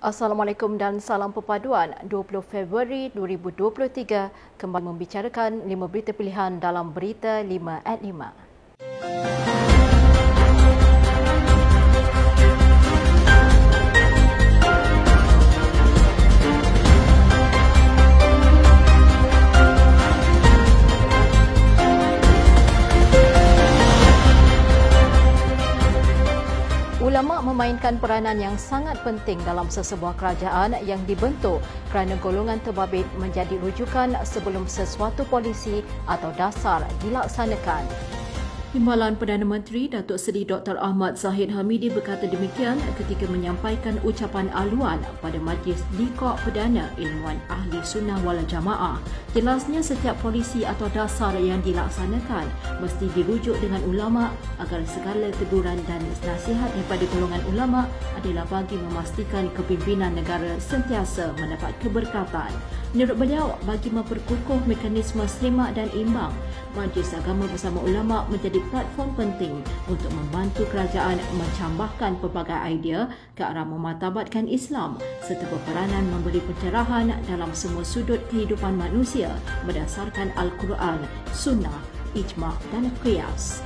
Assalamualaikum dan salam perpaduan 20 Februari 2023 kembali membicarakan 5 berita pilihan dalam Berita 5 at 5. Memainkan peranan yang sangat penting dalam sesebuah kerajaan yang dibentuk kerana golongan terbabit menjadi rujukan sebelum sesuatu polisi atau dasar dilaksanakan. Timbalan Perdana Menteri Datuk Seri Dr. Ahmad Zahid Hamidi berkata demikian ketika menyampaikan ucapan aluan pada Majlis Likok Perdana Ilmuwan Ahli Sunnah wal Jamaah. Jelasnya setiap polisi atau dasar yang dilaksanakan mesti dirujuk dengan ulama agar segala teguran dan nasihat daripada golongan ulama adalah bagi memastikan kepimpinan negara sentiasa mendapat keberkatan. Menurut beliau, bagi memperkukuh mekanisme semak dan imbang, Majlis Agama bersama ulama menjadi platform penting untuk membantu kerajaan mencambahkan pelbagai idea ke arah mematabatkan Islam serta berperanan memberi pencerahan dalam semua sudut kehidupan manusia berdasarkan Al-Quran, Sunnah, Ijma' dan Qiyas.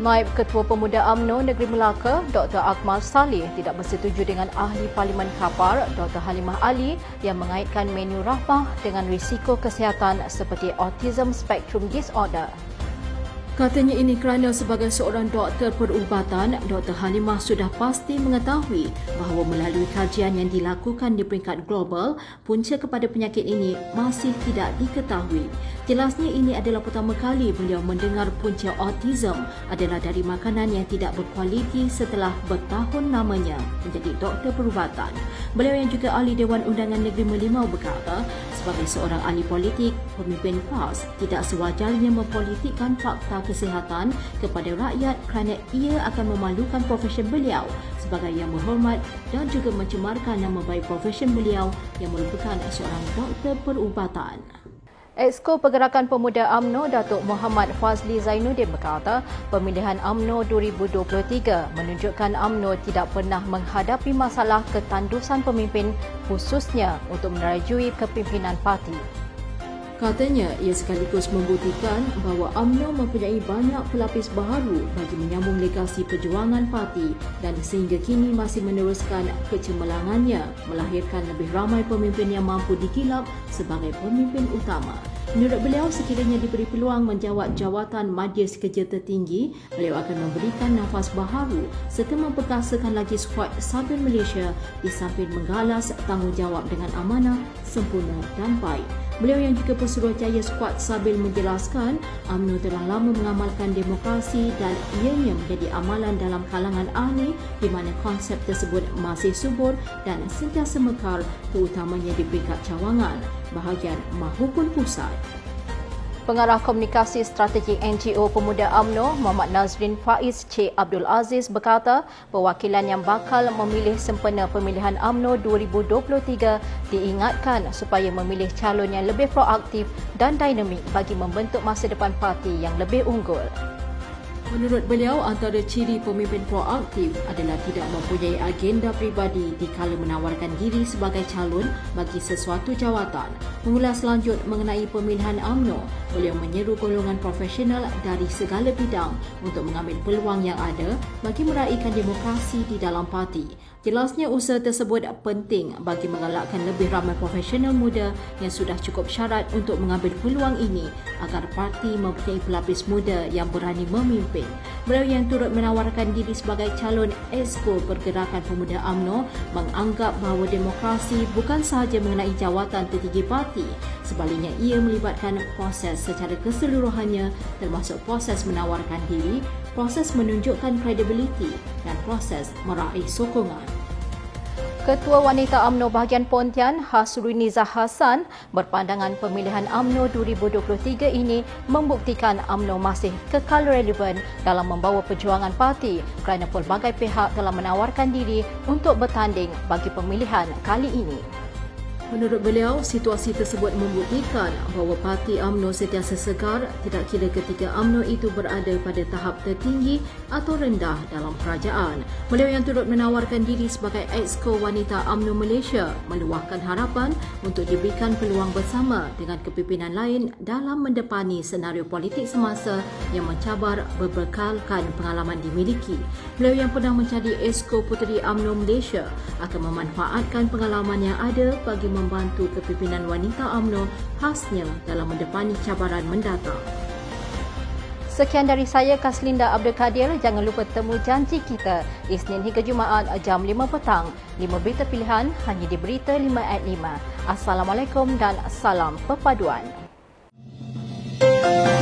Naib Ketua Pemuda AMNO Negeri Melaka, Dr. Akmal Saleh tidak bersetuju dengan Ahli Parlimen Kapar, Dr. Halimah Ali yang mengaitkan menu rahmah dengan risiko kesihatan seperti Autism Spectrum Disorder. Katanya ini kerana sebagai seorang doktor perubatan, Dr. Halimah sudah pasti mengetahui bahawa melalui kajian yang dilakukan di peringkat global, punca kepada penyakit ini masih tidak diketahui. Jelasnya ini adalah pertama kali beliau mendengar punca autism adalah dari makanan yang tidak berkualiti setelah bertahun namanya menjadi doktor perubatan. Beliau yang juga ahli Dewan Undangan Negeri Melimau berkata, sebagai seorang ahli politik, pemimpin PAS tidak sewajarnya mempolitikkan fakta kesihatan kepada rakyat kerana ia akan memalukan profesion beliau sebagai yang berhormat dan juga mencemarkan nama baik profesion beliau yang merupakan seorang doktor perubatan. Exko Pergerakan Pemuda AMNO Datuk Muhammad Fazli Zainuddin berkata, pemilihan AMNO 2023 menunjukkan AMNO tidak pernah menghadapi masalah ketandusan pemimpin khususnya untuk menerajui kepimpinan parti. Katanya, ia sekaligus membuktikan bahawa UMNO mempunyai banyak pelapis baharu bagi menyambung legasi perjuangan parti dan sehingga kini masih meneruskan kecemerlangannya melahirkan lebih ramai pemimpin yang mampu dikilap sebagai pemimpin utama. Menurut beliau, sekiranya diberi peluang menjawat jawatan Majlis Kerja Tertinggi, beliau akan memberikan nafas baharu serta memperkasakan lagi skuad Sabin Malaysia di samping menggalas tanggungjawab dengan amanah, sempurna dan baik. Beliau yang juga pesuruhjaya skuad Sabil menjelaskan UMNO telah lama mengamalkan demokrasi dan ianya menjadi amalan dalam kalangan ahli di mana konsep tersebut masih subur dan sentiasa mekar terutamanya di peringkat cawangan bahagian mahupun pusat. Pengarah Komunikasi Strategik NGO Pemuda AMNO, Muhammad Nazrin Faiz C. Abdul Aziz berkata, perwakilan yang bakal memilih sempena pemilihan AMNO 2023 diingatkan supaya memilih calon yang lebih proaktif dan dinamik bagi membentuk masa depan parti yang lebih unggul. Menurut beliau, antara ciri pemimpin proaktif adalah tidak mempunyai agenda pribadi dikala menawarkan diri sebagai calon bagi sesuatu jawatan. Mengulas lanjut mengenai pemilihan AMNO, beliau menyeru golongan profesional dari segala bidang untuk mengambil peluang yang ada bagi meraihkan demokrasi di dalam parti. Jelasnya usaha tersebut penting bagi mengalakkan lebih ramai profesional muda yang sudah cukup syarat untuk mengambil peluang ini agar parti mempunyai pelapis muda yang berani memimpin. Beliau yang turut menawarkan diri sebagai calon esko Pergerakan Pemuda AMNO menganggap bahawa demokrasi bukan sahaja mengenai jawatan tertinggi parti, sebaliknya ia melibatkan proses secara keseluruhannya termasuk proses menawarkan diri, proses menunjukkan kredibiliti dan proses meraih sokongan. Ketua Wanita AMNO bahagian Pontian, Hasruniza Hassan, berpandangan pemilihan AMNO 2023 ini membuktikan AMNO masih kekal relevan dalam membawa perjuangan parti kerana pelbagai pihak telah menawarkan diri untuk bertanding bagi pemilihan kali ini. Menurut beliau, situasi tersebut membuktikan bahawa parti UMNO sentiasa segar tidak kira ketika UMNO itu berada pada tahap tertinggi atau rendah dalam kerajaan. Beliau yang turut menawarkan diri sebagai exco wanita UMNO Malaysia meluahkan harapan untuk diberikan peluang bersama dengan kepimpinan lain dalam mendepani senario politik semasa yang mencabar berbekalkan pengalaman dimiliki. Beliau yang pernah menjadi exco Puteri UMNO Malaysia akan memanfaatkan pengalaman yang ada bagi mem- membantu kepimpinan wanita UMNO khasnya dalam mendepani cabaran mendatang. Sekian dari saya Kaslinda Abdul Kadir. Jangan lupa temu janji kita Isnin hingga Jumaat jam 5 petang. 5 berita pilihan hanya di Berita 5 at 5. Assalamualaikum dan salam perpaduan. Thank you.